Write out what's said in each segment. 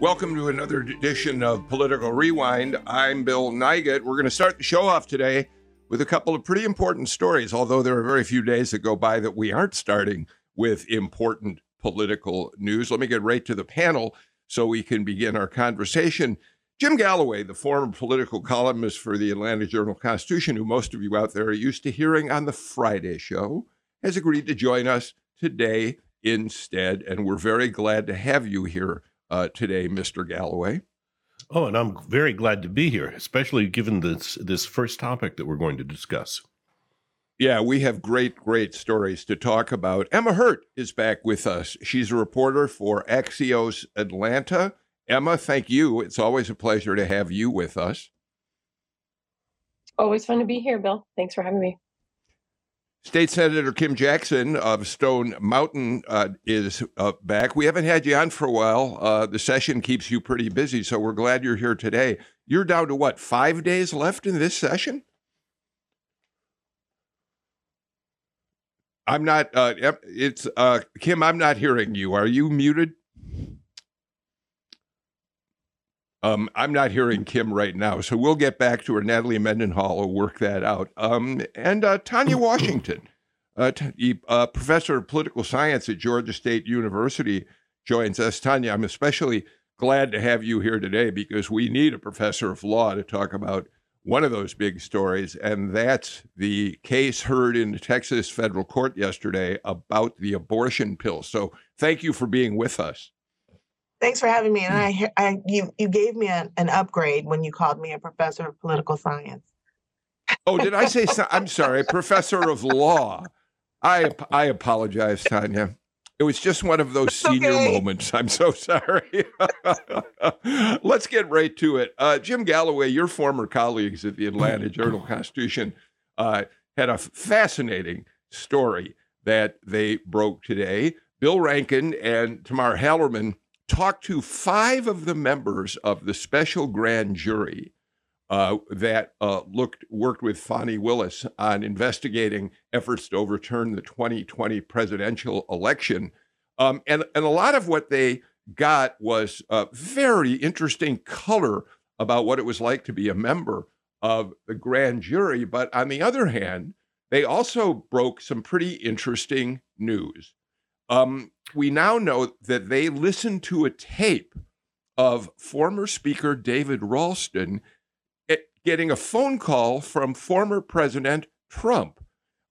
Welcome to another edition of Political Rewind. I'm Bill Nigut. We're going to start the show off today with a couple of pretty important stories, although there are very few days that go by that we aren't starting with important political news. Let me get right to the panel so we can begin our conversation. Jim Galloway, the former political columnist for the Atlanta Journal Constitution, who most of you out there are used to hearing on the Friday show, has agreed to join us today instead. And we're very glad to have you here uh, today, Mr. Galloway. Oh, and I'm very glad to be here, especially given this this first topic that we're going to discuss. Yeah, we have great, great stories to talk about. Emma Hurt is back with us. She's a reporter for Axios Atlanta. Emma, thank you. It's always a pleasure to have you with us. Always fun to be here, Bill. Thanks for having me. State Senator Kim Jackson of Stone Mountain uh, is uh, back. We haven't had you on for a while. Uh, the session keeps you pretty busy, so we're glad you're here today. You're down to what, five days left in this session? I'm not, uh, it's, uh, Kim, I'm not hearing you. Are you muted? Um, I'm not hearing Kim right now, so we'll get back to her. Natalie Mendenhall will work that out. Um, and uh, Tanya Washington, uh, t- uh, professor of political science at Georgia State University, joins us. Tanya, I'm especially glad to have you here today because we need a professor of law to talk about one of those big stories, and that's the case heard in the Texas federal court yesterday about the abortion pill. So, thank you for being with us. Thanks for having me. And I, I you, you gave me a, an upgrade when you called me a professor of political science. Oh, did I say? So, I'm sorry, professor of law. I I apologize, Tanya. It was just one of those senior okay. moments. I'm so sorry. Let's get right to it. Uh, Jim Galloway, your former colleagues at the Atlanta Journal Constitution, uh, had a fascinating story that they broke today. Bill Rankin and Tamar Hallerman talked to five of the members of the special grand jury uh, that uh, looked worked with Fani Willis on investigating efforts to overturn the 2020 presidential election, um, and and a lot of what they got was a very interesting color about what it was like to be a member of the grand jury. But on the other hand, they also broke some pretty interesting news. Um, we now know that they listened to a tape of former Speaker David Ralston eh, getting a phone call from former President Trump,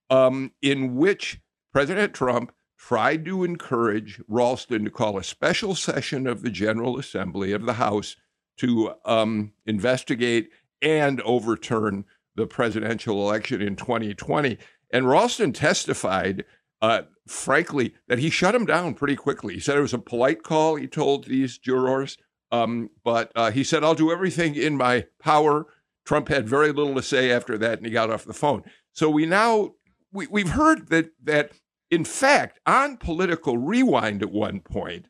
um, in which President Trump tried to encourage Ralston to call a special session of the General Assembly of the House to um, investigate and overturn the presidential election in 2020. And Ralston testified uh, frankly, that he shut him down pretty quickly. He said it was a polite call, he told these jurors. Um, but uh, he said, I'll do everything in my power. Trump had very little to say after that, and he got off the phone. So we now we, we've heard that that in fact on political rewind at one point,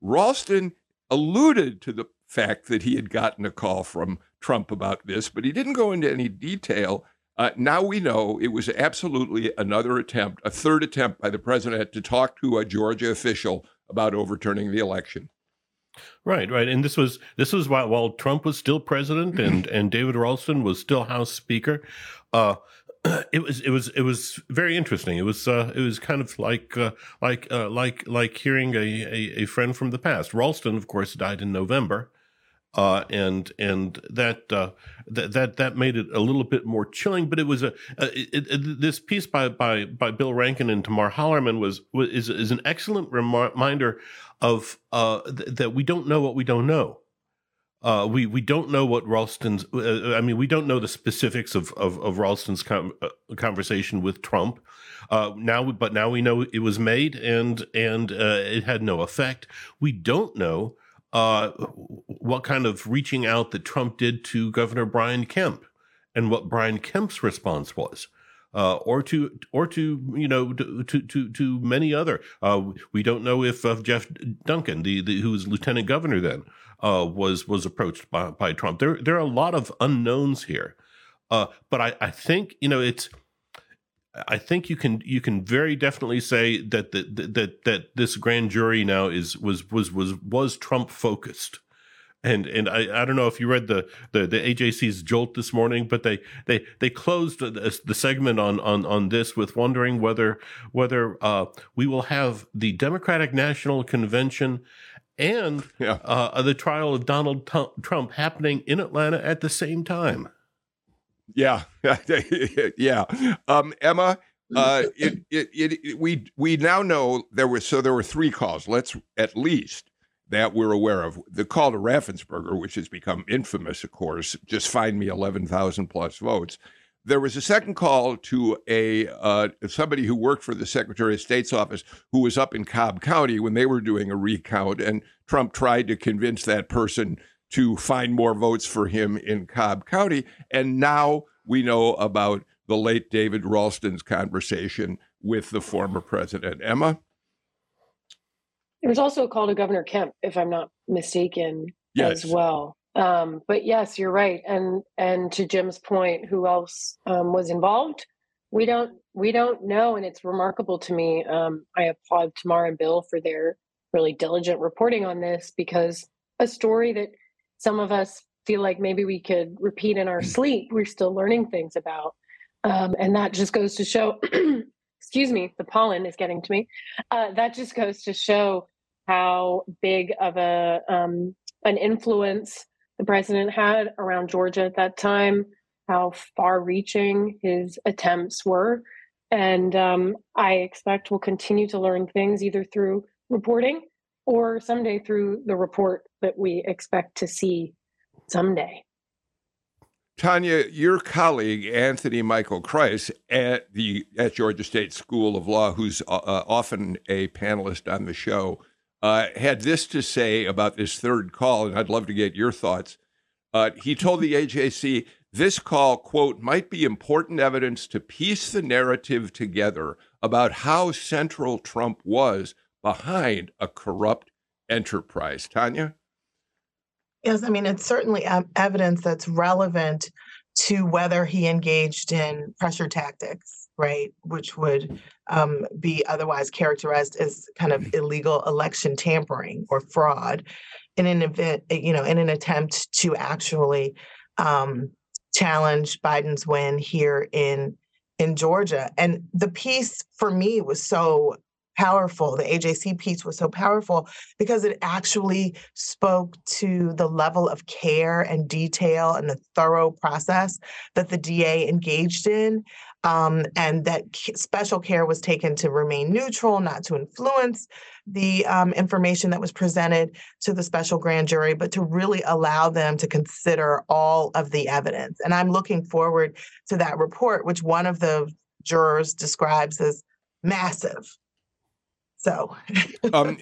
Ralston alluded to the fact that he had gotten a call from Trump about this, but he didn't go into any detail uh, now we know it was absolutely another attempt, a third attempt by the president to talk to a Georgia official about overturning the election. Right, right, and this was this was while, while Trump was still president and and David Ralston was still House Speaker. Uh, it was it was it was very interesting. It was uh, it was kind of like uh, like uh, like like hearing a, a, a friend from the past. Ralston, of course, died in November, uh, and and that, uh, that that that made it a little bit more chilling. But it was a, it, it, this piece by by by Bill Rankin and Tamar Hallerman was, was is is an excellent reminder of uh, th- that we don't know what we don't know. Uh, we we don't know what Ralston's. Uh, I mean, we don't know the specifics of of, of Ralston's com- uh, conversation with Trump. Uh, now, but now we know it was made and and uh, it had no effect. We don't know uh, what kind of reaching out that Trump did to Governor Brian Kemp and what Brian Kemp's response was. Uh, or to or to you know to to to many other. Uh, we don't know if uh, Jeff Duncan, the, the who was lieutenant governor then, uh, was was approached by, by Trump. There there are a lot of unknowns here, uh, but I, I think you know it's. I think you can you can very definitely say that that that that this grand jury now is was was was was Trump focused and and I, I don't know if you read the, the the AJC's jolt this morning, but they they they closed the, the segment on on on this with wondering whether whether uh, we will have the Democratic National Convention and yeah. uh, the trial of Donald Trump happening in Atlanta at the same time. Yeah, yeah. Um, Emma, uh, it, it, it, we we now know there were so there were three calls. Let's at least that we're aware of. The call to Raffensperger, which has become infamous, of course, just find me 11,000 plus votes. There was a second call to a uh, somebody who worked for the Secretary of State's office who was up in Cobb County when they were doing a recount, and Trump tried to convince that person to find more votes for him in Cobb County. And now we know about the late David Ralston's conversation with the former president. Emma? There was also a call to Governor Kemp, if I'm not mistaken, yes. as well. Um, but yes, you're right. And and to Jim's point, who else um, was involved? We don't we don't know, and it's remarkable to me. Um, I applaud Tamara and Bill for their really diligent reporting on this because a story that some of us feel like maybe we could repeat in our sleep, we're still learning things about. Um, and that just goes to show excuse me, the pollen is getting to me. Uh, that just goes to show how big of a um, an influence the president had around Georgia at that time, how far-reaching his attempts were, and um, I expect we'll continue to learn things either through reporting or someday through the report that we expect to see someday. Tanya, your colleague Anthony Michael Kreis at the at Georgia State School of Law, who's uh, uh, often a panelist on the show, uh, had this to say about this third call, and I'd love to get your thoughts. Uh, he told the AJC this call, quote, might be important evidence to piece the narrative together about how central Trump was behind a corrupt enterprise. Tanya? Yes, I mean, it's certainly evidence that's relevant to whether he engaged in pressure tactics, right, which would um, be otherwise characterized as kind of illegal election tampering or fraud in an event, you know, in an attempt to actually um, challenge Biden's win here in in Georgia. And the piece for me was so powerful. The AJC piece was so powerful because it actually spoke to the level of care and detail and the thorough process that the DA engaged in. Um, and that special care was taken to remain neutral, not to influence the um, information that was presented to the special grand jury, but to really allow them to consider all of the evidence. And I'm looking forward to that report, which one of the jurors describes as massive so, um,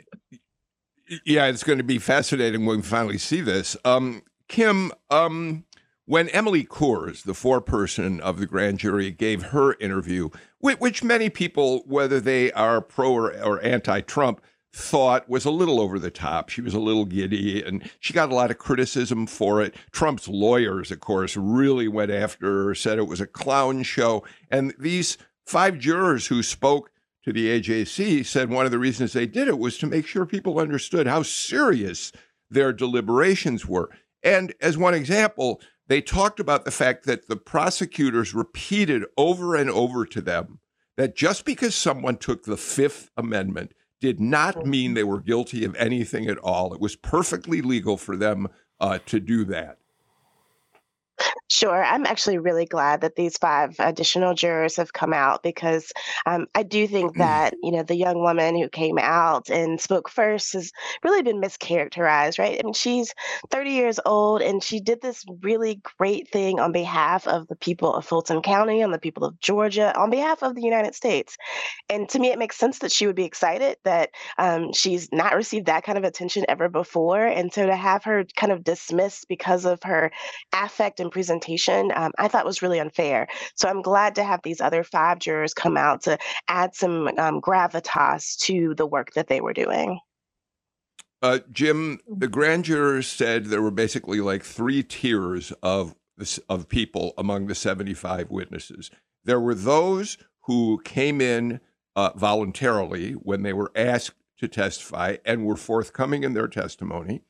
yeah, it's going to be fascinating when we finally see this. Um, Kim, um, when Emily Kohrs, the foreperson of the grand jury, gave her interview, which many people, whether they are pro or, or anti Trump, thought was a little over the top. She was a little giddy and she got a lot of criticism for it. Trump's lawyers, of course, really went after her, said it was a clown show. And these five jurors who spoke to the AJC said one of the reasons they did it was to make sure people understood how serious their deliberations were. And as one example, they talked about the fact that the prosecutors repeated over and over to them that just because someone took the Fifth Amendment did not mean they were guilty of anything at all. It was perfectly legal for them uh, to do that. Sure. I'm actually really glad that these five additional jurors have come out because um, I do think mm. that, you know, the young woman who came out and spoke first has really been mischaracterized, right? I mean, she's 30 years old and she did this really great thing on behalf of the people of Fulton County, on the people of Georgia, on behalf of the United States. And to me, it makes sense that she would be excited that um, she's not received that kind of attention ever before. And so to have her kind of dismissed because of her affect and presentation presentation, um, I thought was really unfair. So I'm glad to have these other five jurors come out to add some um, gravitas to the work that they were doing. Uh, Jim, the grand jurors said there were basically like three tiers of of people among the 75 witnesses. There were those who came in uh, voluntarily when they were asked to testify and were forthcoming in their testimony.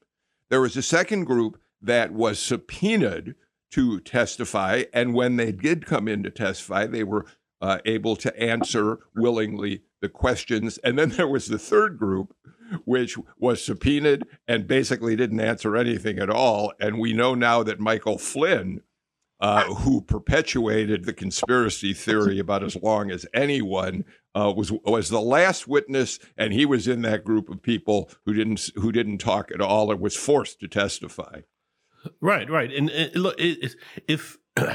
There was a second group that was subpoenaed to testify. And when they did come in to testify, they were uh, able to answer willingly the questions. And then there was the third group, which was subpoenaed and basically didn't answer anything at all. And we know now that Michael Flynn, uh, who perpetuated the conspiracy theory about as long as anyone, uh, was was the last witness, and he was in that group of people who didn't who didn't talk at all and was forced to testify. Right, right. And, look, if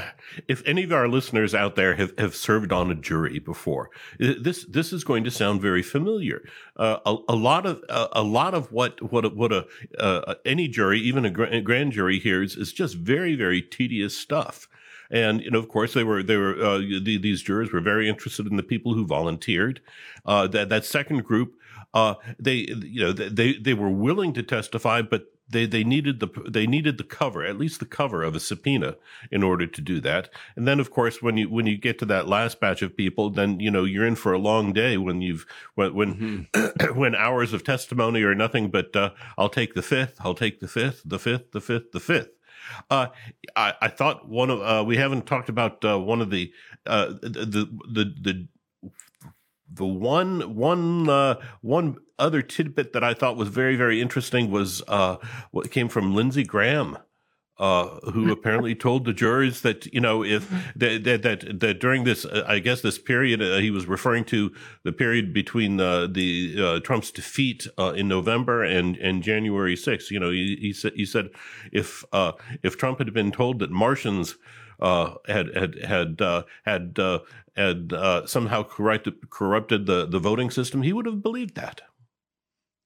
if any of our listeners out there have, have served on a jury before, this this is going to sound very familiar. Uh, a, a, lot of uh, a lot of what what what a uh, any jury, even a, grand jury, hears is just very very tedious stuff. And you know, of course, they were they were uh, the, these jurors were very interested in the people who volunteered. Uh, that that second group, uh, they you know they they were willing to testify, but they they needed the they needed the cover, at least the cover of a subpoena, in order to do that. And then, of course, when you when you get to that last batch of people, then you know you're in for a long day when you've when when, mm-hmm. when hours of testimony are nothing but uh, I'll take the fifth, I'll take the fifth, the fifth, the fifth, the fifth. Uh, I, I, thought one of uh, we haven't talked about uh, one of the, uh, the the the the one one uh, one other tidbit that I thought was very very interesting was uh, what came from Lindsey Graham. Uh, who apparently told the jurors that you know if that that that, that during this uh, I guess this period uh, he was referring to the period between uh, the uh, Trump's defeat uh, in November and and January 6th. You know he, he said he said if if Trump had been told that Martians uh, had had had uh, had uh, had uh, somehow corrupted corrupted the the voting system, he would have believed that.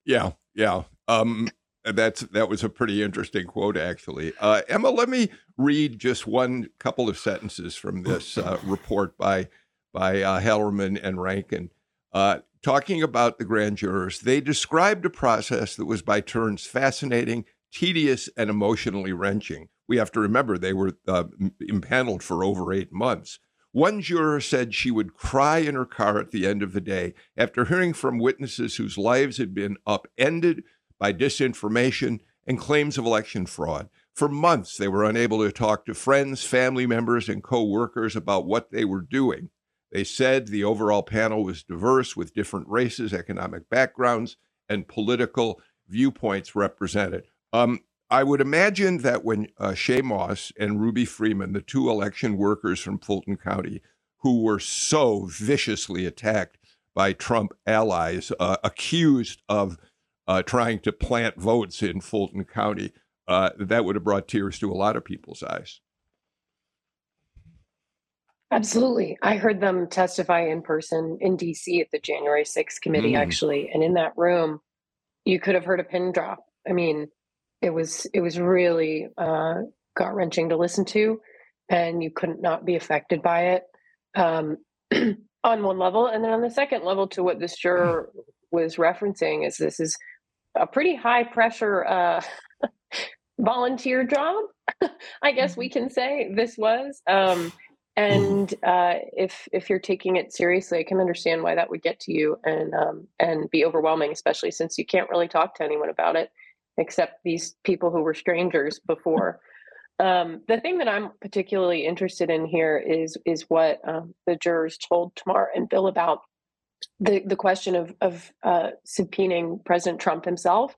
Yeah, yeah. Um, that's that was a pretty interesting quote, actually. Uh, Emma, let me read just one couple of sentences from this uh, report by by Hellerman and Rankin. talking about the grand jurors, they described a process that was by turns fascinating, tedious, and emotionally wrenching we have to remember they were uh, impaneled for over eight months. One juror said she would cry in her car at the end of the day after hearing from witnesses whose lives had been upended by disinformation and claims of election fraud. For months, they were unable to talk to friends, family members, and co workers about what they were doing. They said the overall panel was diverse with different races, economic backgrounds, and political viewpoints represented. Um, I would imagine that when uh, Shaye Moss and Ruby Freeman, the two election workers from Fulton County, who were so viciously attacked by Trump allies, uh, accused of uh, trying to plant votes in Fulton County, uh, that would have brought tears to a lot of people's eyes. Absolutely. I heard them testify in person in DC at the January 6th committee, mm. actually. And in that room, you could have heard a pin drop. I mean, it was it was really uh, gut wrenching to listen to, and you couldn't not be affected by it um, on one level, and then on the second level, to what this juror was referencing is this is a pretty high pressure uh, volunteer job. I guess we mm-hmm. can say this was. Um, and uh, if if you're taking it seriously, I can understand why that would get to you and um, and be overwhelming, especially since you can't really talk to anyone about it except these people who were strangers before. Um, the thing that I'm particularly interested in here is is what um, the jurors told Tamar and Bill about the the question of of uh, subpoenaing President Trump himself,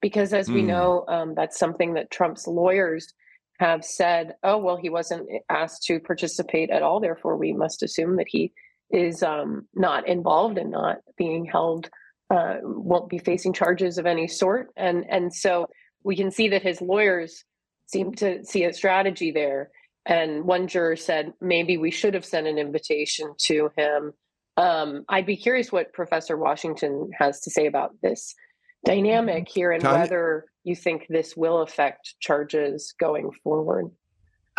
because as mm. we hmm. know, um, that's something that Trump's lawyers have said, "Oh, well, he wasn't asked to participate at all. Therefore, we must assume that he is um, not involved and not being held, uh, won't be facing charges of any sort." And and so we can see that his lawyers seem to see a strategy there. And one juror said, maybe we should have sent an invitation to him. Um, I'd be curious what Professor Washington has to say about this dynamic here and whether you think this will affect charges going forward.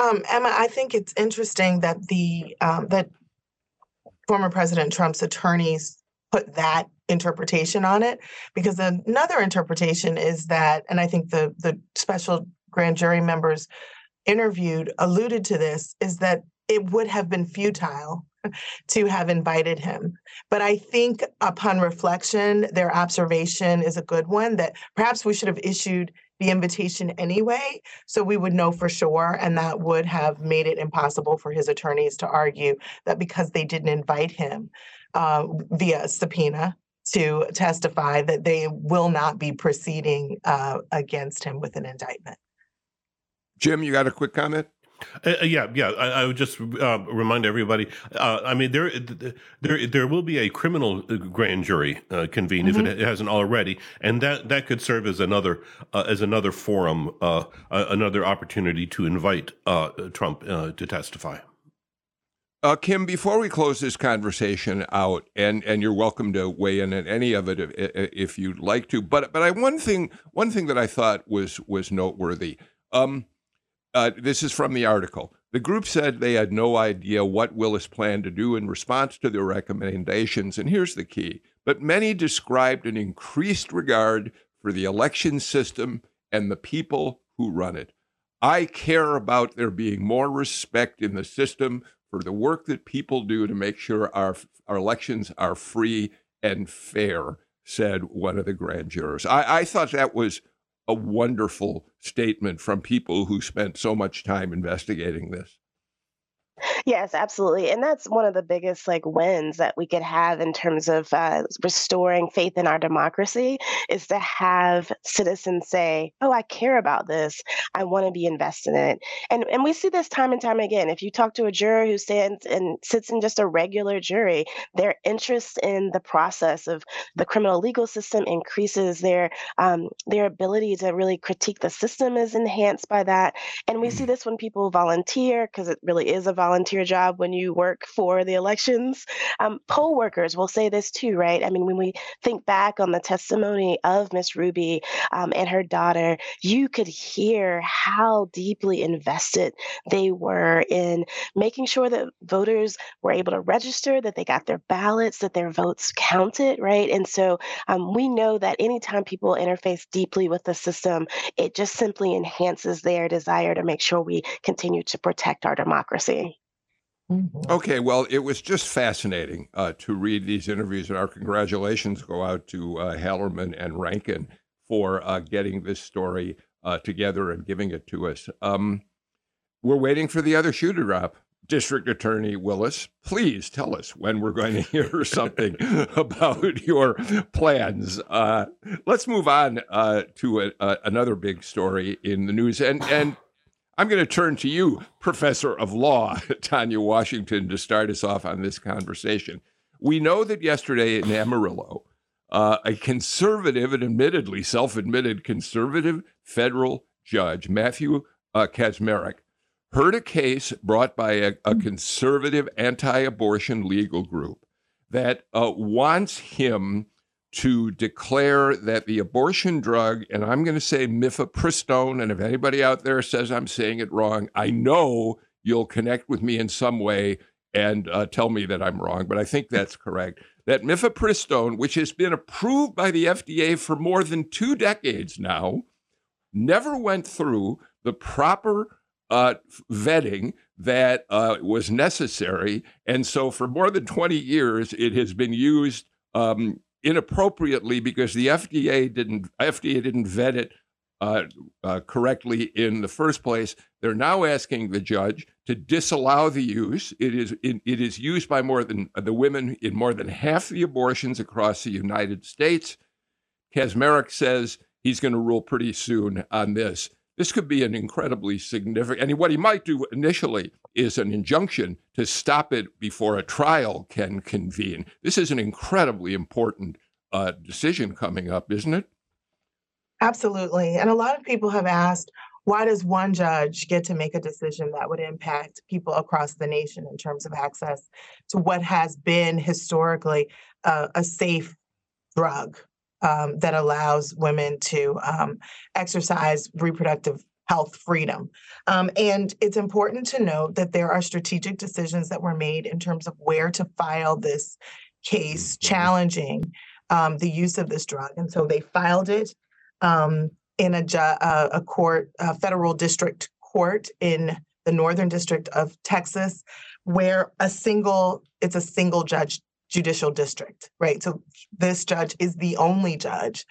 Um, Emma, I think it's interesting that the um, that former President Trump's attorneys put that interpretation on it because another interpretation is that, and I think the the special grand jury members interviewed alluded to this, is that it would have been futile to have invited him. But I think upon reflection, their observation is a good one that perhaps we should have issued the invitation anyway, so we would know for sure. And that would have made it impossible for his attorneys to argue that because they didn't invite him uh, via subpoena to testify, that they will not be proceeding uh, against him with an indictment. Jim, you got a quick comment? Uh, uh, yeah, yeah. I, I would just uh, remind everybody. Uh, I mean, there, there, there will be a criminal uh, grand jury uh, convened mm-hmm. if it hasn't already, and that that could serve as another as another forum, another opportunity to invite Trump to testify. Kim, before we close this conversation out, and, and you're welcome to weigh in on any of it if, if you'd like to, but but I one thing one thing that I thought was was noteworthy. Um, uh, this is from the article. The group said they had no idea what Willis planned to do in response to their recommendations, and here's the key. But many described an increased regard for the election system and the people who run it. I care about there being more respect in the system for the work that people do to make sure our, our elections are free and fair, said one of the grand jurors. I, I thought that was a wonderful statement from people who spent so much time investigating this. Yes, absolutely. And that's one of the biggest like wins that we could have in terms of uh, restoring faith in our democracy is to have citizens say, "Oh, I care about this. I want to be invested in it." And and we see this time and time again. If you talk to a juror who stands and sits in just a regular jury, their interest in the process of the criminal legal system increases. Their um, their ability to really critique the system is enhanced by that. And we see mm. this when people volunteer because it really is a volunteer volunteer job when you work for the elections. Um, poll workers will say this too, right? I mean, when we think back on the testimony of Miss Ruby um, and her daughter, you could hear how deeply invested they were in making sure that voters were able to register, that they got their ballots, that their votes counted, right? And so um, we know that anytime people interface deeply with the system, it just simply enhances their desire to make sure we continue to protect our democracy. Mm-hmm. Okay, well, it was just fascinating uh, to read these interviews, and our congratulations go out to uh, Hallerman and Rankin for uh, getting this story uh, together and giving it to us. Um, we're waiting for the other shoe to drop. District Attorney Willis, please tell us when we're going to hear something about your plans. Uh, let's move on uh, to a, another big story in the news, and and I'm going to turn to you, professor of law, Tanya Washington, to start us off on this conversation. We know that yesterday in Amarillo, uh, a conservative and admittedly self admitted conservative federal judge, Matthew uh, Kacsmaryk, heard a case brought by a, a conservative anti abortion legal group that uh, wants him to declare that the abortion drug, and I'm going to say mifepristone, and if anybody out there says I'm saying it wrong, I know you'll connect with me in some way and uh, tell me that I'm wrong, but I think that's correct. That mifepristone, which has been approved by the FDA for more than two decades now, never went through the proper uh, vetting that uh, was necessary. And so for more than 20 years, it has been used um, inappropriately because the FDA didn't FDA didn't vet it uh, uh, correctly in the first place. They're now asking the judge to disallow the use. It is it, it is used by more than uh, the women in more than half the abortions across the United States. Kacsmaryk says he's going to rule pretty soon on this. This could be an incredibly significant. And what he might do initially is an injunction to stop it before a trial can convene. This is an incredibly important uh, decision coming up, isn't it? Absolutely. And a lot of people have asked, why does one judge get to make a decision that would impact people across the nation in terms of access to what has been historically uh, a safe drug um, that allows women to um, exercise reproductive health freedom. Um, and it's important to note that there are strategic decisions that were made in terms of where to file this case mm-hmm. challenging um, the use of this drug. And so they filed it um, in a, ju- uh, a court, a federal district court in the Northern District of Texas, where a single, it's a single judge judicial district, right? So this judge is the only judge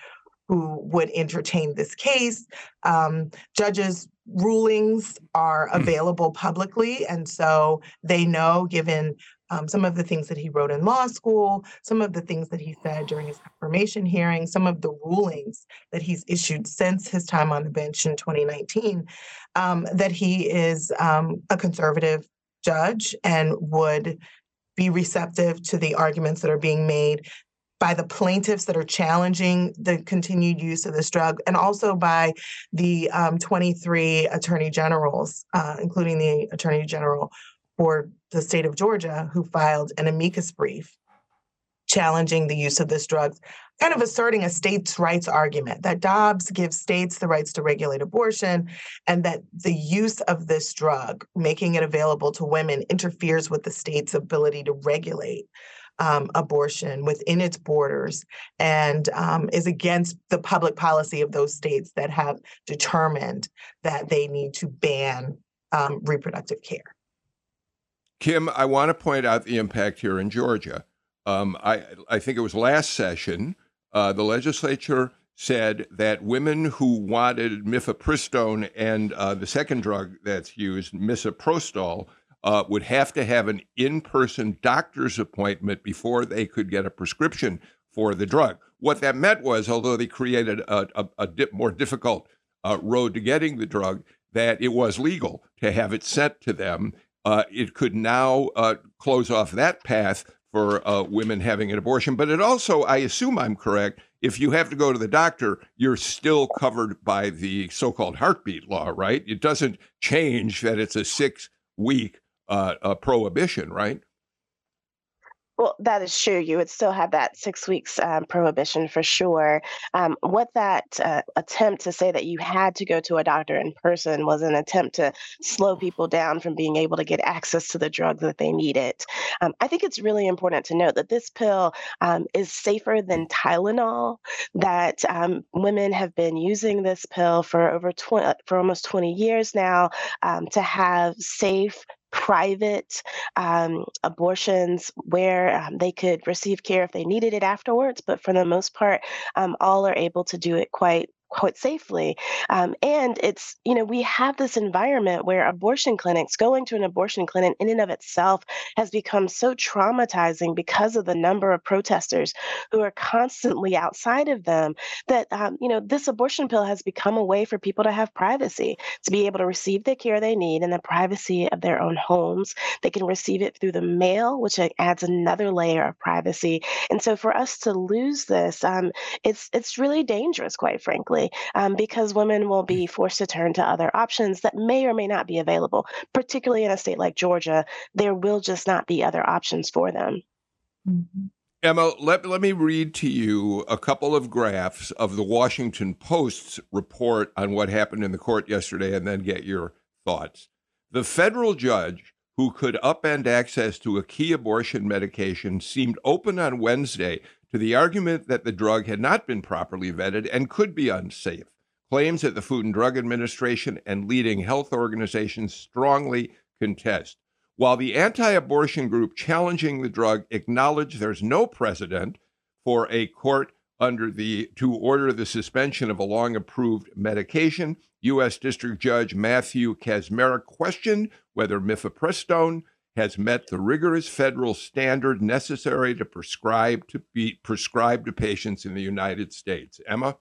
who would entertain this case. Um, judges' rulings are hmm. available publicly, and so they know, given um, some of the things that he wrote in law school, some of the things that he said during his confirmation hearing, some of the rulings that he's issued since his time on the bench in 2019, um, that he is um, a conservative judge and would be receptive to the arguments that are being made by the plaintiffs that are challenging the continued use of this drug, and also by the um, 23 attorney generals, uh, including the attorney general for the state of Georgia, who filed an amicus brief challenging the use of this drug, kind of asserting a states' rights argument that Dobbs gives states the rights to regulate abortion and that the use of this drug, making it available to women, interferes with the state's ability to regulate. Um, abortion within its borders and um, is against the public policy of those states that have determined that they need to ban um, reproductive care. Kim, I want to point out the impact here in Georgia. Um, I, I think it was last session, uh, the legislature said that women who wanted mifepristone and uh, the second drug that's used, misoprostol, uh, would have to have an in person doctor's appointment before they could get a prescription for the drug. What that meant was, although they created a, a, a dip more difficult uh, road to getting the drug, that it was legal to have it sent to them uh, it could now uh, close off that path for uh, women having an abortion. But it also, I assume I'm correct, if you have to go to the doctor, you're still covered by the so called heartbeat law, right? It doesn't change that it's a six week uh, prohibition, right? Well, that is true. You would still have that six weeks um, prohibition for sure. Um, what that uh, attempt to say that you had to go to a doctor in person was an attempt to slow people down from being able to get access to the drug that they needed. Um, I think it's really important to note that this pill um, is safer than Tylenol. That um, women have been using this pill for over 20, for almost 20 years now um, to have safe private um, abortions where um, they could receive care if they needed it afterwards, but for the most part, um, all are able to do it quite quite safely. Um, and it's, you know, we have this environment where abortion clinics, going to an abortion clinic in and of itself has become so traumatizing because of the number of protesters who are constantly outside of them that, um, you know, this abortion pill has become a way for people to have privacy, to be able to receive the care they need in the privacy of their own homes. They can receive it through the mail, which adds another layer of privacy. And so for us to lose this, um, it's it's really dangerous, quite frankly um, because women will be forced to turn to other options that may or may not be available. Particularly in a state like Georgia, there will just not be other options for them. Mm-hmm. Emma, let, let me read to you a couple of graphs of the Washington Post's report on what happened in the court yesterday and then get your thoughts. The federal judge who could upend access to a key abortion medication seemed open on Wednesday to the argument that the drug had not been properly vetted and could be unsafe. Claims that the Food and Drug Administration and leading health organizations strongly contest. While the anti abortion group challenging the drug acknowledged there's no precedent for a court under the to order the suspension of a long approved medication, U.S. District Judge Matthew Kacsmaryk questioned whether mifepristone has met the rigorous federal standard necessary to prescribe to be prescribed to patients in the United States. Emma?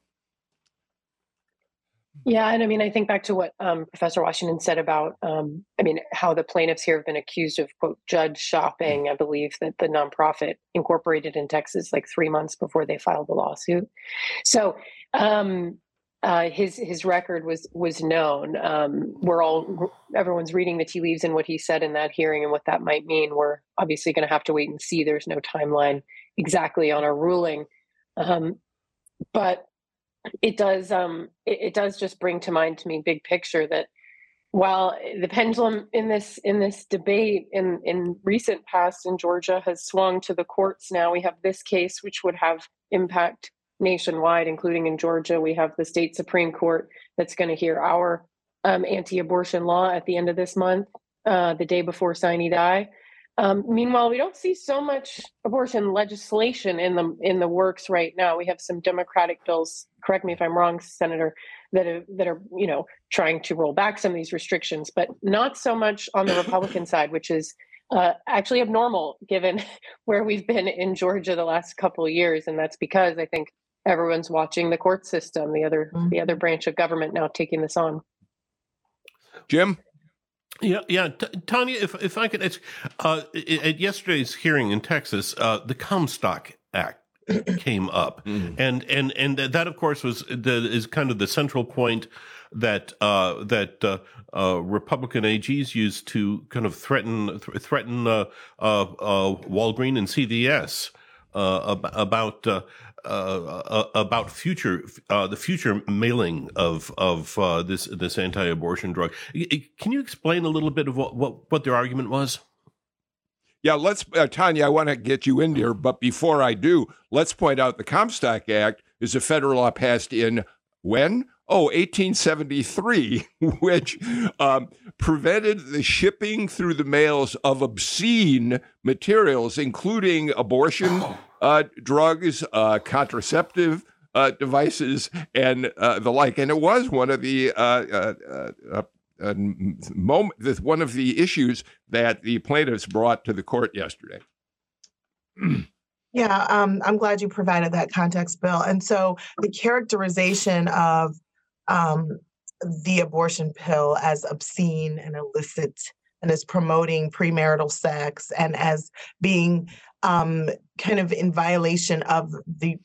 Yeah, and I mean, I think back to what um, Professor Washington said about, um, I mean, how the plaintiffs here have been accused of quote judge shopping. I believe that the nonprofit incorporated in Texas like three months before they filed the lawsuit. So um, uh, his his record was was known. Um, we're all everyone's reading the tea leaves and what he said in that hearing and what that might mean. We're obviously going to have to wait and see. There's no timeline exactly on a ruling, um, but it does um, it, it does just bring to mind to me big picture that while the pendulum in this in this debate in in recent past in Georgia has swung to the courts now we have this case which would have impact nationwide including in Georgia we have the state supreme court that's going to hear our um, anti-abortion law at the end of this month uh, the day before sine die um, meanwhile, we don't see so much abortion legislation in the in the works right now. We have some Democratic bills. Correct me if I'm wrong, Senator, that are that are you know trying to roll back some of these restrictions, but not so much on the Republican side, which is uh, actually abnormal given where we've been in Georgia the last couple of years, and that's because I think everyone's watching the court system, the other mm-hmm. the other branch of government now taking this on. Jim. Yeah, yeah, T- Tanya. If if I could, it's, uh, at yesterday's hearing in Texas, uh, the Comstock Act came up, mm. and and and that of course was the, is kind of the central point that uh, that uh, uh, Republican AGs used to kind of threaten th- threaten uh, uh, uh, Walgreen and CVS about uh, uh, about future uh, the future mailing of of uh, this this anti-abortion drug. Can you explain a little bit of what what, what their argument was? Yeah, let's uh, Tanya. I want to get you in here, but before I do, let's point out the Comstock Act is a federal law passed in when oh 1873 which um, prevented the shipping through the mails of obscene materials including abortion uh, drugs, uh, contraceptive uh, devices, and uh, the like. And it was one of the uh, uh, moment, one of the issues that the plaintiffs brought to the court yesterday. Yeah, um, I'm glad you provided that context, Bill. And so the characterization of um, the abortion pill as obscene and illicit and as promoting premarital sex and as being um, kind of in violation of the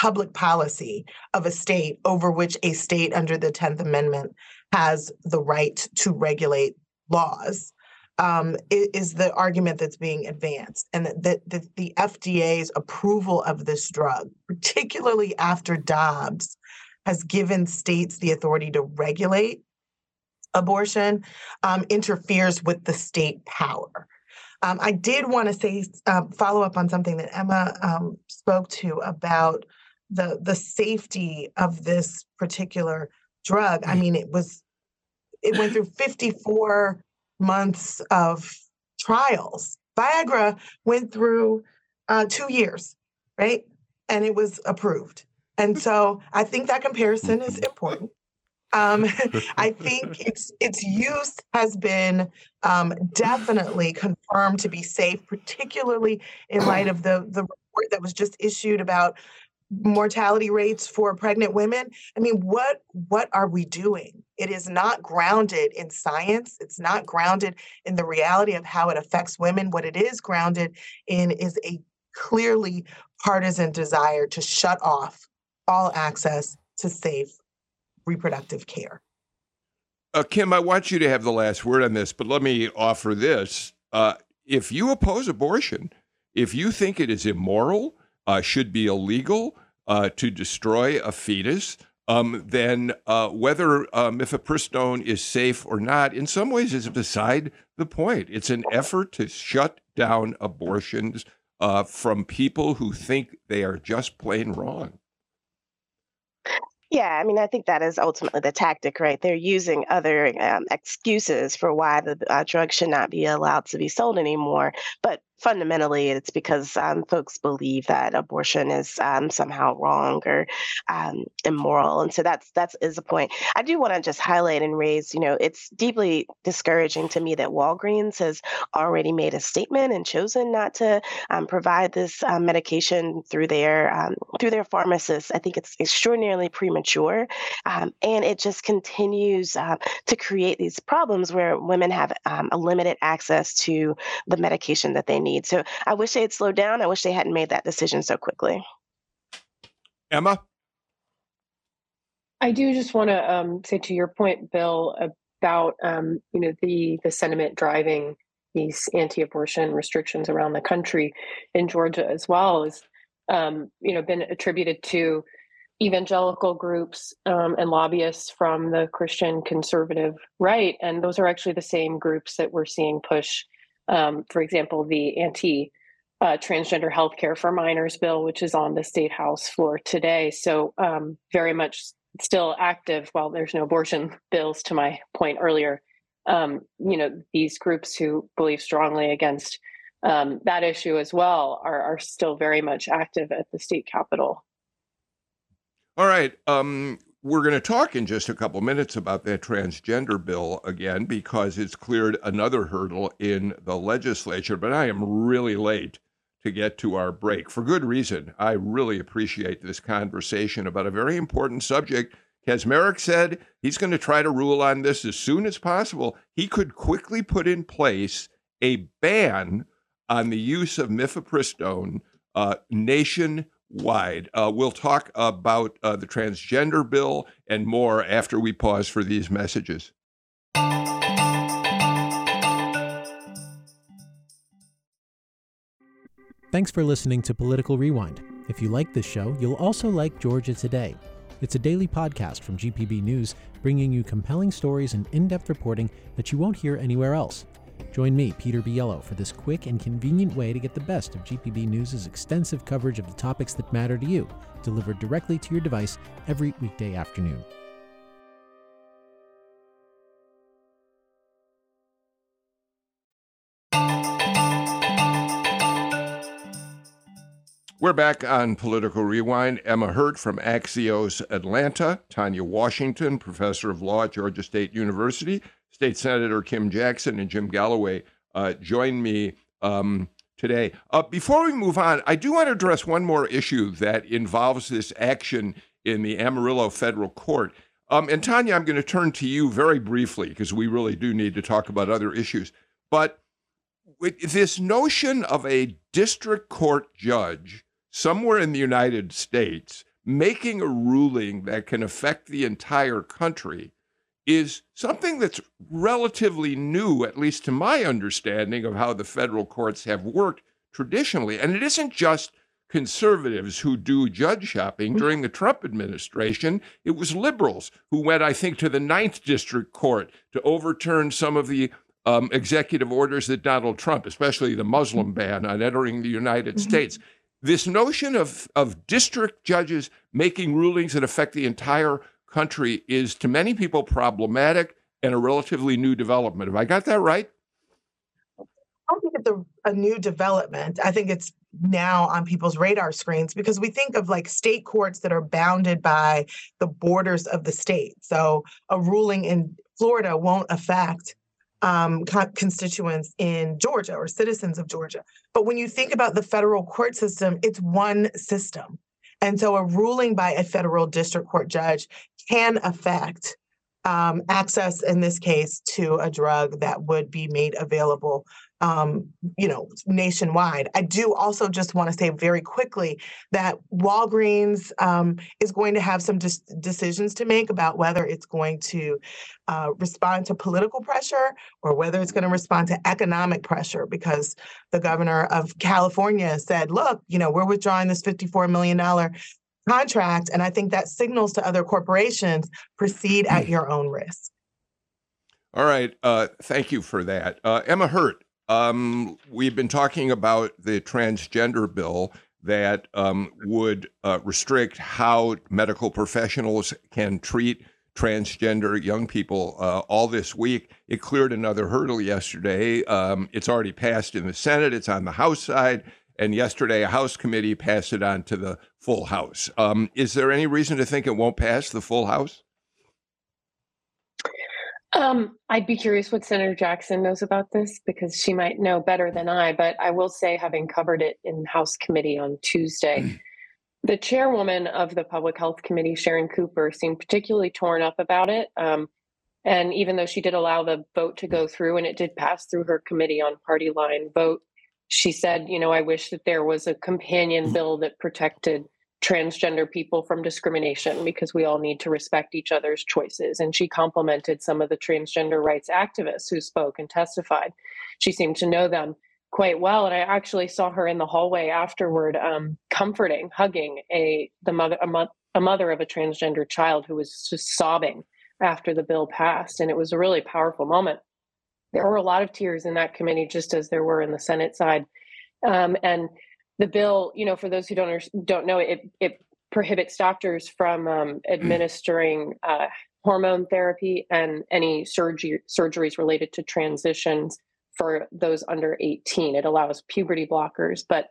public policy of a state over which a state under the 10th Amendment has the right to regulate laws. Um, is the argument that's being advanced, and that, the FDA's approval of this drug, particularly after Dobbs, has given states the authority to regulate abortion, um, interferes with the state power. Um, I did want to say uh, follow up on something that Emma um, spoke to about the the safety of this particular drug. I mean, it was it went through 54 months of trials. Viagra went through uh, two years, right? And it was approved. And so I think that comparison is important. Um, I think its its use has been um, definitely confirmed to be safe, particularly in light of the the report that was just issued about mortality rates for pregnant women. I mean, what what are we doing? It is not grounded in science. It's not grounded in the reality of how it affects women. What it is grounded in is a clearly partisan desire to shut off all access to safe reproductive care. Uh, Kim, I want you to have the last word on this, but let me offer this. Uh, if you oppose abortion, if you think it is immoral, uh, should be illegal uh, to destroy a fetus, um, then uh, whether um, mifepristone is safe or not, in some ways, is beside the point. It's an effort to shut down abortions uh, from people who think they are just plain wrong. Yeah, I mean, I think that is ultimately the tactic, right? They're using other um, excuses for why the uh, drug should not be allowed to be sold anymore. But fundamentally it's because um, folks believe that abortion is um, somehow wrong or um, immoral and so that's that's is a point. I do want to just highlight and raise you know it's deeply discouraging to me that Walgreens has already made a statement and chosen not to um, provide this um, medication through their um, through their pharmacists. I think it's extraordinarily premature and it just continues uh, to create these problems where women have a limited access to the medication that they need need. So I wish they had slowed down. I wish they hadn't made that decision so quickly. Emma? I do just want to um, say to your point, Bill, about um, you know the the sentiment driving these anti-abortion restrictions around the country in Georgia as well is um, you know been attributed to evangelical groups um, and lobbyists from the Christian conservative right, and those are actually the same groups that we're seeing push um, for example, the anti uh, transgender healthcare for minors bill, which is on the state house floor today. So, um, very much still active while there's no abortion bills, to my point earlier. Um, you know, these groups who believe strongly against um, that issue as well are, are still very much active at the state capitol. All right. Um, we're going to talk in just a couple minutes about that transgender bill again because it's cleared another hurdle in the legislature, but I am really late to get to our break for good reason. I really appreciate this conversation about a very important subject. Kacsmaryk said he's going to try to rule on this as soon as possible. He could quickly put in place a ban on the use of mifepristone uh, nation wide. Uh, we'll talk about uh, the transgender bill and more after we pause for these messages. Thanks for listening to Political Rewind. If you like this show, you'll also like Georgia Today. It's a daily podcast from GPB News, bringing you compelling stories and in depth reporting that you won't hear anywhere else. Join me, Peter Biello, for this quick and convenient way to get the best of GPB News' extensive coverage of the topics that matter to you, delivered directly to your device every weekday afternoon. We're back on Political Rewind. Emma Hurt from Axios Atlanta, Tanya Washington, professor of law at Georgia State University, State Senator Kim Jackson and Jim Galloway uh, join me um, today. Uh, before we move on, I do want to address one more issue that involves this action in the Amarillo federal court. Um, and Tanya, I'm going to turn to you very briefly because we really do need to talk about other issues. But this notion of a district court judge somewhere in the United States making a ruling that can affect the entire country is something that's relatively new, at least to my understanding of how the federal courts have worked traditionally. And it isn't just conservatives who do judge shopping. During the Trump administration, it was liberals who went, I think, to the Ninth District Court to overturn some of the um, executive orders that Donald Trump, especially the Muslim ban on entering the United mm-hmm. States. This notion of, of district judges making rulings that affect the entire country is to many people problematic and a relatively new development. Have I got that right? I don't think it's a, a, new development. I think it's now on people's radar screens because we think of like state courts that are bounded by the borders of the state. So a ruling in Florida won't affect um, constituents in Georgia or citizens of Georgia. But when you think about the federal court system, it's one system. And so a ruling by a federal district court judge can affect um, access, in this case, to a drug that would be made available um, you know, nationwide. I do also just want to say very quickly that Walgreens um, is going to have some dis- decisions to make about whether it's going to uh, respond to political pressure or whether it's going to respond to economic pressure because the governor of California said, look, you know, we're withdrawing this $54 million contract. And I think that signals to other corporations proceed at hmm. your own risk. All right. Uh, thank you for that. Uh, Emma Hurt, um, we've been talking about the transgender bill that um, would uh, restrict how medical professionals can treat transgender young people uh, all this week. It cleared another hurdle yesterday. Um, it's already passed in the Senate, it's on the House side. And yesterday, a House committee passed it on to the full House. Um, is there any reason to think it won't pass the full House? Um, I'd be curious what Senator Jackson knows about this because she might know better than I. But I will say, having covered it in House committee on Tuesday, mm. the chairwoman of the Public Health Committee, Sharon Cooper, seemed particularly torn up about it. Um, and even though she did allow the vote to go through and it did pass through her committee on party line vote, she said, you know, I wish that there was a companion mm. bill that protected transgender people from discrimination because we all need to respect each other's choices. And she complimented some of the transgender rights activists who spoke and testified. She seemed to know them quite well, and I actually saw her in the hallway afterward, um, comforting, hugging a the mother a, mo- a mother of a transgender child who was just sobbing after the bill passed, and it was a really powerful moment. There were a lot of tears in that committee, just as there were in the Senate side, um, and the bill, you know, for those who don't don't know, it it prohibits doctors from um, administering uh, hormone therapy and any surgery surgeries related to transitions for those under 18. It allows puberty blockers, but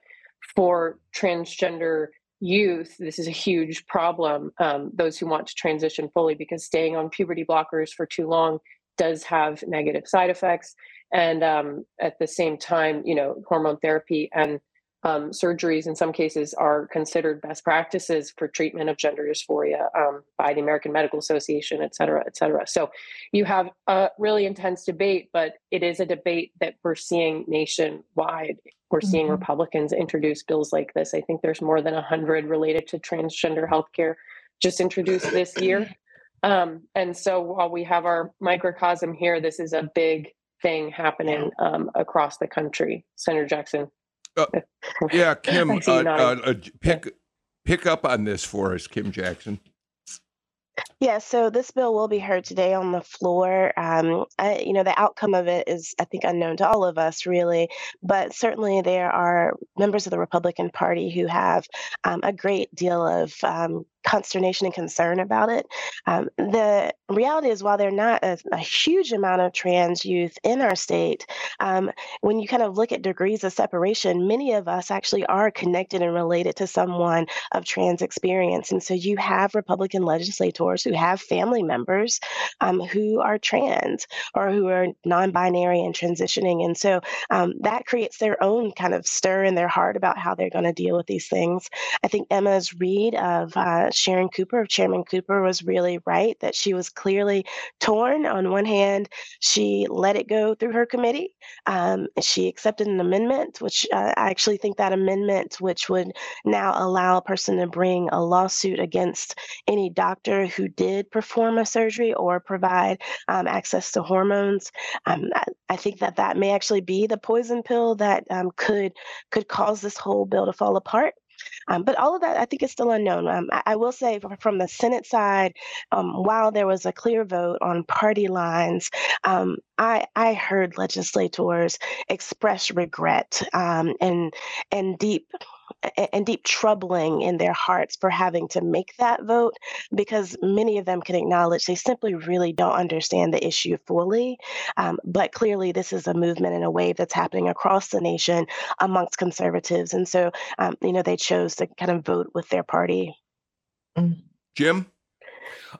for transgender youth, this is a huge problem. Um, those who want to transition fully, because staying on puberty blockers for too long does have negative side effects. And um, at the same time, you know, hormone therapy and um, surgeries in some cases are considered best practices for treatment of gender dysphoria um, by the American Medical Association, et cetera, et cetera. So you have a really intense debate, but it is a debate that we're seeing nationwide. We're seeing mm-hmm. Republicans introduce bills like this. I think there's more than 100 related to transgender healthcare just introduced this year. Um, and so while we have our microcosm here, this is a big thing happening um, across the country. Senator Jackson. Uh, yeah, Kim, uh, uh, uh, pick pick up on this for us, Kim Jackson. Yeah, so this bill will be heard today on the floor. Um, I, you know, the outcome of it is, I think, unknown to all of us, really. But certainly, there are members of the Republican Party who have um, a great deal of um, consternation and concern about it. Um, the reality is, while there are not a, a, huge amount of trans youth in our state, um, when you kind of look at degrees of separation, many of us actually are connected and related to someone of trans experience. And so you have Republican legislators who have family members um, who are trans or who are non binary and transitioning. And so um, that creates their own kind of stir in their heart about how they're going to deal with these things. I think Emma's read of uh, Sharon Cooper, Chairman Cooper, was really right that she was clearly torn. On one hand, she let it go through her committee. Um, she accepted an amendment, which uh, I actually think that amendment, which would now allow a person to bring a lawsuit against any doctor who did perform a surgery or provide um, access to hormones. Um, I, I, think that that may actually be the poison pill that um, could could cause this whole bill to fall apart. Um, but all of that, I think, is still unknown. Um, I, I, will say from the Senate side, um, while there was a clear vote on party lines, um, I, I heard legislators express regret um, and and deep and deep troubling in their hearts for having to make that vote because many of them can acknowledge they simply really don't understand the issue fully. Um, but clearly, this is a movement and a wave that's happening across the nation amongst conservatives. And so, um, you know, they chose to kind of vote with their party. Jim?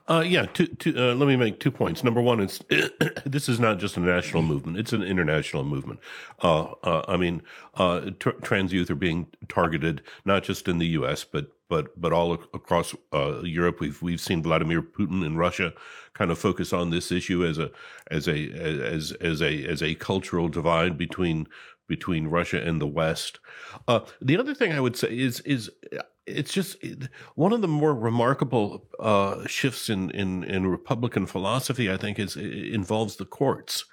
Uh, yeah, two, two, uh, let me make two points. Number one is this is not just a national movement; it's an international movement. Uh, uh I mean, uh, trans youth are being targeted not just in the U.S. but but but all across uh, Europe. We've we've seen Vladimir Putin in Russia kind of focus on this issue as a as a as as a as a cultural divide between between Russia and the West. Uh, the other thing I would say is is it's just one of the more remarkable uh, shifts in, in, in Republican philosophy. I think is involves the courts.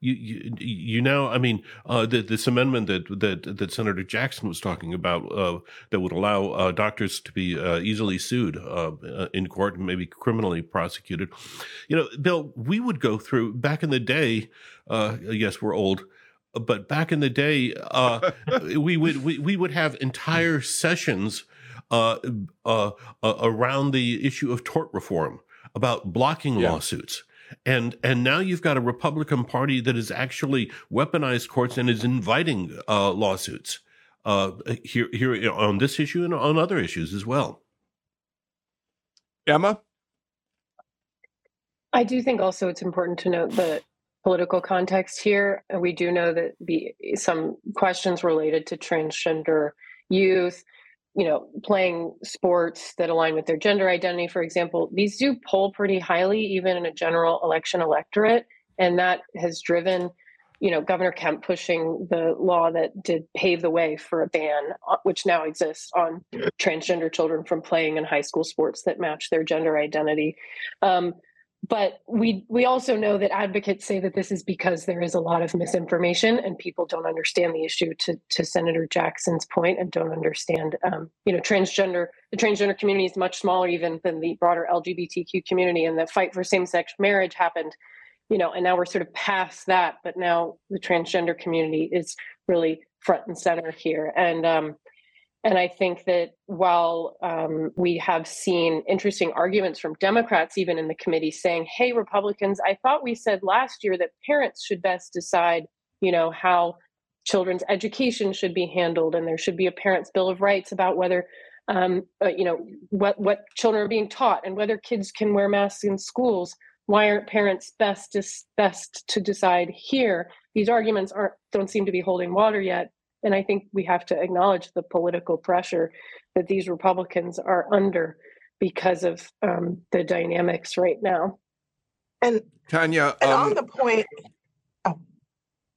You, you, you now, I mean, uh, the, this amendment that, that that Senator Jackson was talking about uh, that would allow uh, doctors to be uh, easily sued uh, in court and maybe criminally prosecuted. You know, Bill, we would go through back in the day. yes, we're old but back in the day, uh, we would we, we would have entire sessions uh, uh, uh, around the issue of tort reform. about blocking yeah. lawsuits. And and now you've got a Republican Party that has actually weaponized courts and is inviting uh, lawsuits uh, here here on this issue and on other issues as well. Emma, I do think also it's important to note the political context here. and We do know that be some questions related to transgender youth, you know, playing sports that align with their gender identity, for example, these do poll pretty highly, even in a general election electorate. And that has driven, you know, Governor Kemp pushing the law that did pave the way for a ban, uh, which now exists on transgender children from playing in high school sports that match their gender identity. Um, but we we also know that advocates say that this is because there is a lot of misinformation and people don't understand the issue to to senator jackson's point and don't understand um, you know transgender the transgender community is much smaller even than the broader lgbtq community and the fight for same-sex marriage happened you know and now we're sort of past that but now the transgender community is really front and center here. And um, and I think that while um, we have seen interesting arguments from Democrats, even in the committee, saying, "Hey, Republicans, I thought we said last year that parents should best decide, you know, how children's education should be handled, and there should be a parents' bill of rights about whether, um, uh, you know, what what children are being taught and whether kids can wear masks in schools. Why aren't parents best to, best to decide here?" These arguments aren't don't seem to be holding water yet and I think we have to acknowledge the political pressure that these Republicans are under because of um, the dynamics right now. And Tanya, and um, on the point, oh,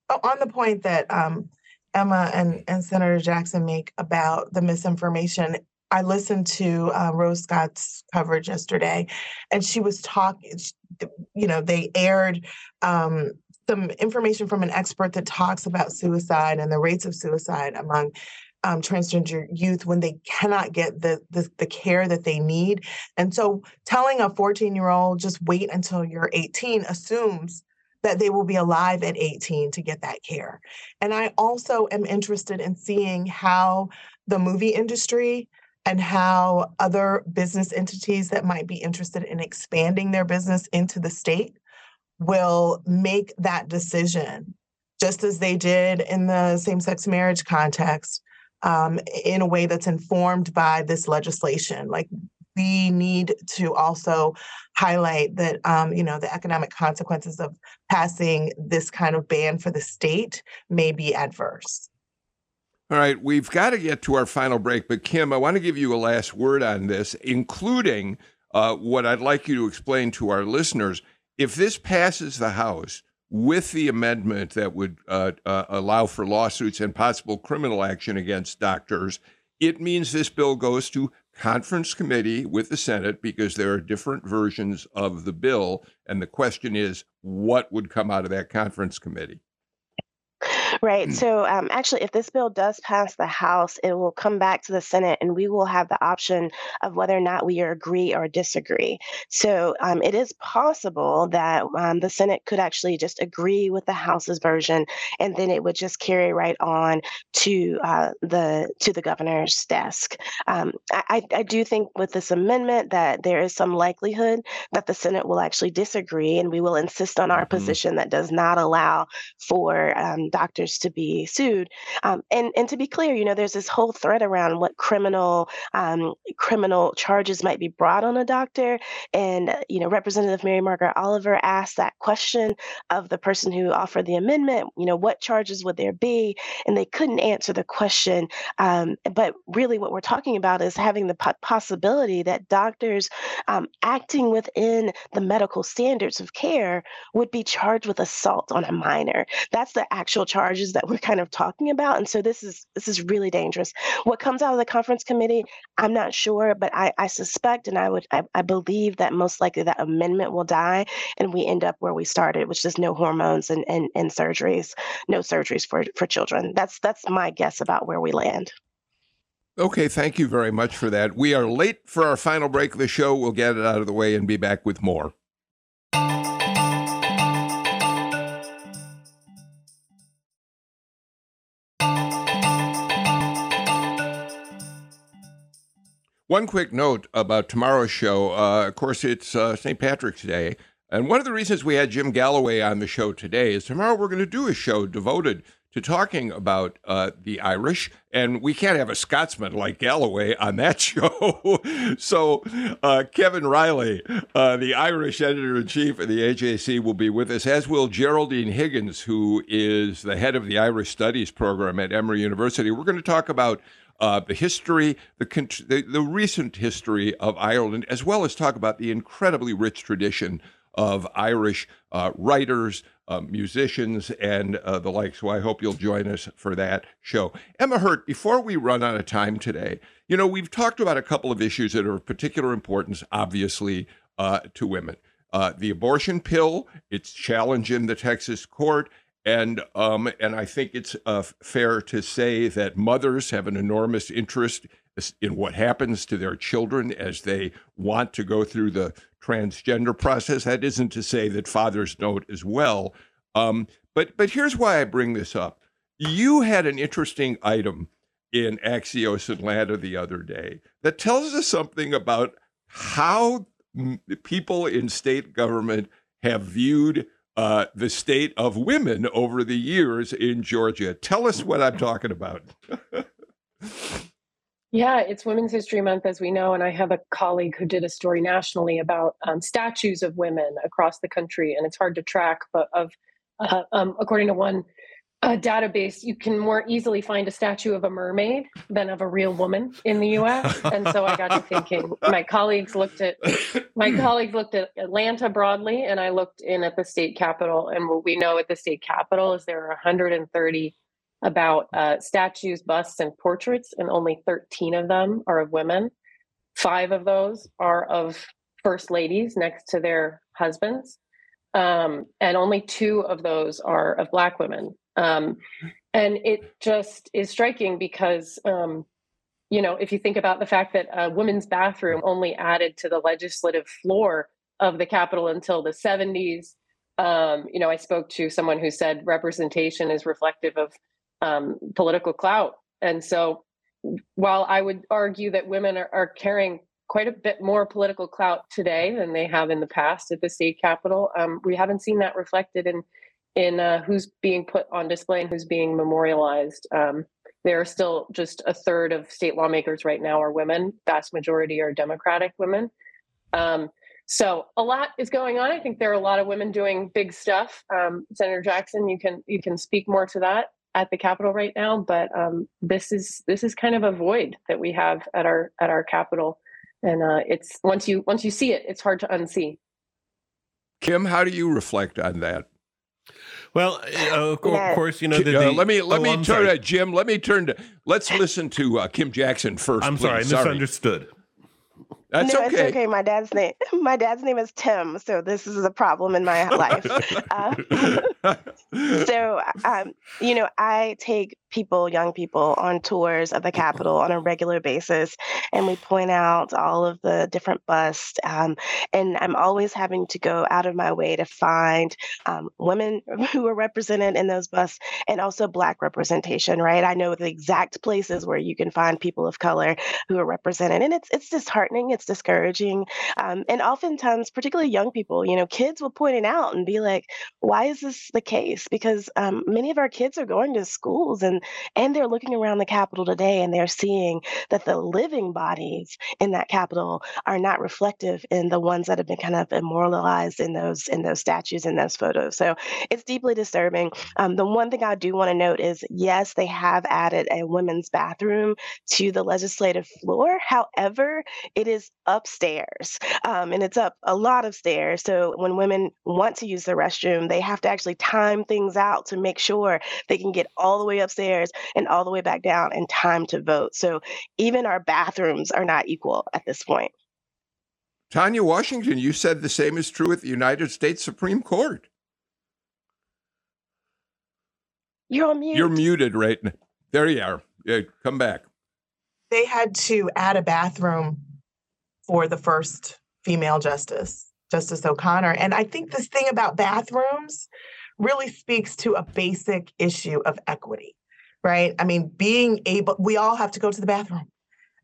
oh, on the point that um, Emma and, and Senator Jackson make about the misinformation, I listened to uh, Rose Scott's coverage yesterday, and she was talking. You know, they aired um, some information from an expert that talks about suicide and the rates of suicide among um, transgender youth when they cannot get the, the, the care that they need. And so, telling a 14 year old just wait until you're 18 assumes that they will be alive at 18 to get that care. And I also am interested in seeing how the movie industry and how other business entities that might be interested in expanding their business into the state will make that decision, just as they did in the same sex marriage context, um, in a way that's informed by this legislation. Like, we need to also highlight that um, you know the economic consequences of passing this kind of ban for the state may be adverse. All right, we've got to get to our final break, but Kim, I want to give you a last word on this, including uh, what I'd like you to explain to our listeners if this passes the House with the amendment that would uh, uh, allow for lawsuits and possible criminal action against doctors, it means this bill goes to conference committee with the Senate because there are different versions of the bill. And the question is, what would come out of that conference committee? Right. Mm. So, um, actually, if this bill does pass the House, it will come back to the Senate and we will have the option of whether or not we agree or disagree. So, um, it is possible that um, the Senate could actually just agree with the House's version and then it would just carry right on to uh, the to the governor's desk. Um, I, I do think with this amendment that there is some likelihood that the Senate will actually disagree and we will insist on our mm-hmm. position that does not allow for um, doctors to be sued. Um, and and to be clear, you know, there's this whole thread around what criminal um, criminal charges might be brought on a doctor. And you know, Representative Mary Margaret Oliver asked that question of the person who offered the amendment. You know, what charges would there be? And they couldn't answer the question. Um, but really, what we're talking about is having the possibility that doctors um, acting within the medical standards of care would be charged with assault on a minor. That's the actual charge charges that we're kind of talking about. And so this is this is really dangerous. What comes out of the conference committee, I'm not sure, but I, I suspect and I would I, I believe that most likely that amendment will die and we end up where we started, which is no hormones and, and, and surgeries, no surgeries for, for children. That's that's my guess about where we land. Okay, thank you very much for that. We are late for our final break of the show. We'll get it out of the way and be back with more. One quick note about tomorrow's show. Uh, of course, it's uh, St. Patrick's Day. And one of the reasons we had Jim Galloway on the show today is tomorrow we're going to do a show devoted to talking about uh, the Irish. And we can't have a Scotsman like Galloway on that show. so uh, Kevin Riley, uh, the Irish editor in chief of the AJC, will be with us, as will Geraldine Higgins, who is the head of the Irish Studies program at Emory University. We're going to talk about uh, the history, the, the, the recent history of Ireland, as well as talk about the incredibly rich tradition of Irish uh, writers, uh, musicians, and uh, the like. So I hope you'll join us for that show. Emma Hurt, before we run out of time today, you know, we've talked about a couple of issues that are of particular importance, obviously, uh, to women. Uh, the abortion pill, its challenge in the Texas court, and um, and I think it's uh, fair to say that mothers have an enormous interest in what happens to their children as they want to go through the transgender process. That isn't to say that fathers don't as well. Um, but but here's why I bring this up. You had an interesting item in Axios Atlanta the other day that tells us something about how people in state government have viewed uh, the state of women over the years in Georgia. Tell us what I'm talking about. yeah, it's Women's History Month, as we know, and I have a colleague who did a story nationally about um, statues of women across the country, and it's hard to track, but of uh, um, according to one a database, you can more easily find a statue of a mermaid than of a real woman in the U.S. And so I got to thinking. My colleagues looked at my colleagues looked at Atlanta broadly, and I looked in at the state capitol. And what we know at the state capitol is there are 130 about uh, statues, busts, and portraits, and only 13 of them are of women. Five of those are of first ladies next to their husbands. Um, and only two of those are of black women um, and it just is striking because, um, you know, if you think about the fact that a women's bathroom only added to the legislative floor of the Capitol until the 70s, um, you know, I spoke to someone who said representation is reflective of um, political clout. And so while I would argue that women are, are carrying quite a bit more political clout today than they have in the past at the state capitol. Um, we haven't seen that reflected in in uh, who's being put on display and who's being memorialized. Um, there are still just a third of state lawmakers right now are women. Vast majority are Democratic women. Um, so a lot is going on. I think there are a lot of women doing big stuff. Um, Senator Jackson, you can you can speak more to that at the Capitol right now, but um, this is this is kind of a void that we have at our at our Capitol, and uh, it's once you once you see it, it's hard to unsee. Kim, how do you reflect on that? Well, uh, of, course, you know. The, the, uh, let me let oh, me I'm turn to Jim. Let me turn to. Let's listen to uh, Kim Jackson first. I'm please. sorry, I misunderstood. That's no, okay. it's okay. My dad's name, my dad's name is Tim, so this is a problem in my life. uh, so, um, you know, I take people, young people, on tours of the Capitol on a regular basis, and we point out all of the different busts. Um, and I'm always having to go out of my way to find um, women who are represented in those busts, and also Black representation. Right? I know the exact places where you can find people of color who are represented, and it's it's disheartening. It's discouraging, um, and oftentimes, particularly young people, you know, kids will point it out and be like, "Why is this the case?" Because um, many of our kids are going to schools and and they're looking around the Capitol today and they're seeing that the living bodies in that Capitol are not reflective in the ones that have been kind of immortalized in those in those statues in those photos. So it's deeply disturbing. Um, the one thing I do want to note is yes, they have added a women's bathroom to the legislative floor. However, it is upstairs um, and it's up a lot of stairs. So when women want to use the restroom, they have to actually time things out to make sure they can get all the way upstairs and all the way back down in time to vote. So even our bathrooms are not equal at this point. Tanya Washington, you said the same is true at the United States Supreme Court. You're on mute. You're muted right now. There you are. Yeah, come back. They had to add a bathroom for the first female justice, Justice O'Connor. And I think this thing about bathrooms really speaks to a basic issue of equity, right? I mean, being able, we all have to go to the bathroom.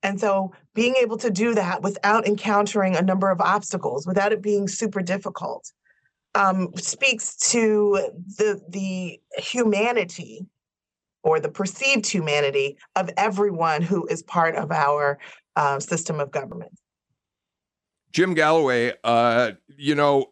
And so being able to do that without encountering a number of obstacles, without it being super difficult, um, speaks to the the humanity or the perceived humanity of everyone who is part of our uh, system of government. Jim Galloway, uh, you know,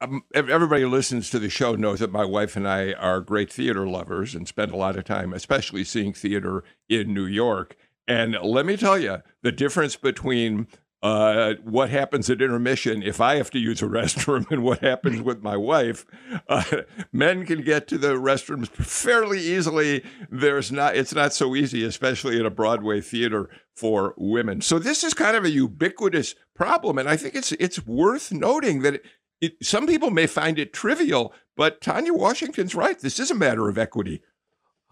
um, everybody who listens to the show knows that my wife and I are great theater lovers and spend a lot of time, especially seeing theater in New York. And let me tell you, the difference between uh, what happens at intermission if I have to use a restroom and what happens with my wife. Uh, men can get to the restrooms fairly easily. There's not, it's not so easy, especially in a Broadway theater for women. So this is kind of a ubiquitous problem, and I think it's it's worth noting that. It, some people may find it trivial, but Tanya Washington's right. This is a matter of equity.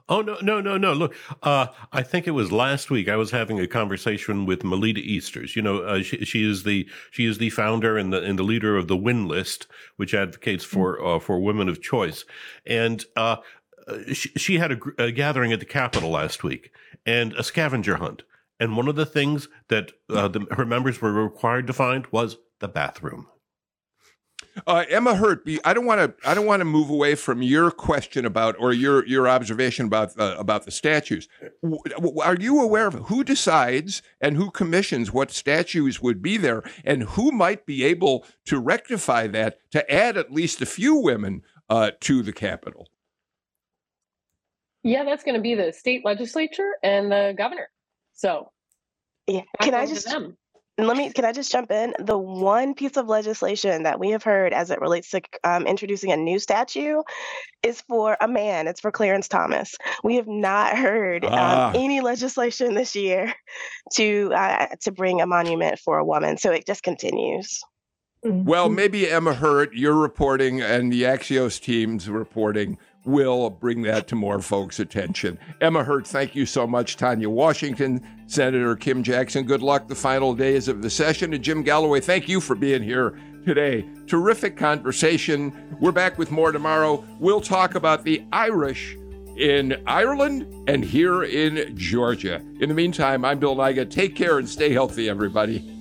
Oh no no no no! Look, uh, I think it was last week. I was having a conversation with Melita Easters. You know, uh, she, she is the she is the founder and the and the leader of the Win List, which advocates for uh, for women of choice. And uh, she, she had a, a gathering at the Capitol last week and a scavenger hunt. And one of the things that uh, the, her members were required to find was the bathroom. Uh, Emma Hurt, I don't want to. I don't want to move away from your question about or your your observation about uh, about the statues. Are you aware of who decides and who commissions what statues would be there, and who might be able to rectify that to add at least a few women uh, to the Capitol? Yeah, that's going to be the state legislature and the governor. So, yeah, can I just them let me can i just jump in? The one piece of legislation that we have heard as it relates to um, introducing a new statue is for a man. It's for clarence thomas. We have not heard um, ah. any legislation this year to uh, to bring a monument for a woman. So it just continues. Well maybe emma hurt your reporting and the axios team's reporting will bring that to more folks' attention. Emma Hurt, thank you so much. Tanya Washington, Senator Kim Jackson, good luck the final days of the session. And Jim Galloway, thank you for being here today. Terrific conversation. We're back with more tomorrow. We'll talk about the Irish in Ireland and here in Georgia. In the meantime, I'm Bill Nigut. Take care and stay healthy, everybody.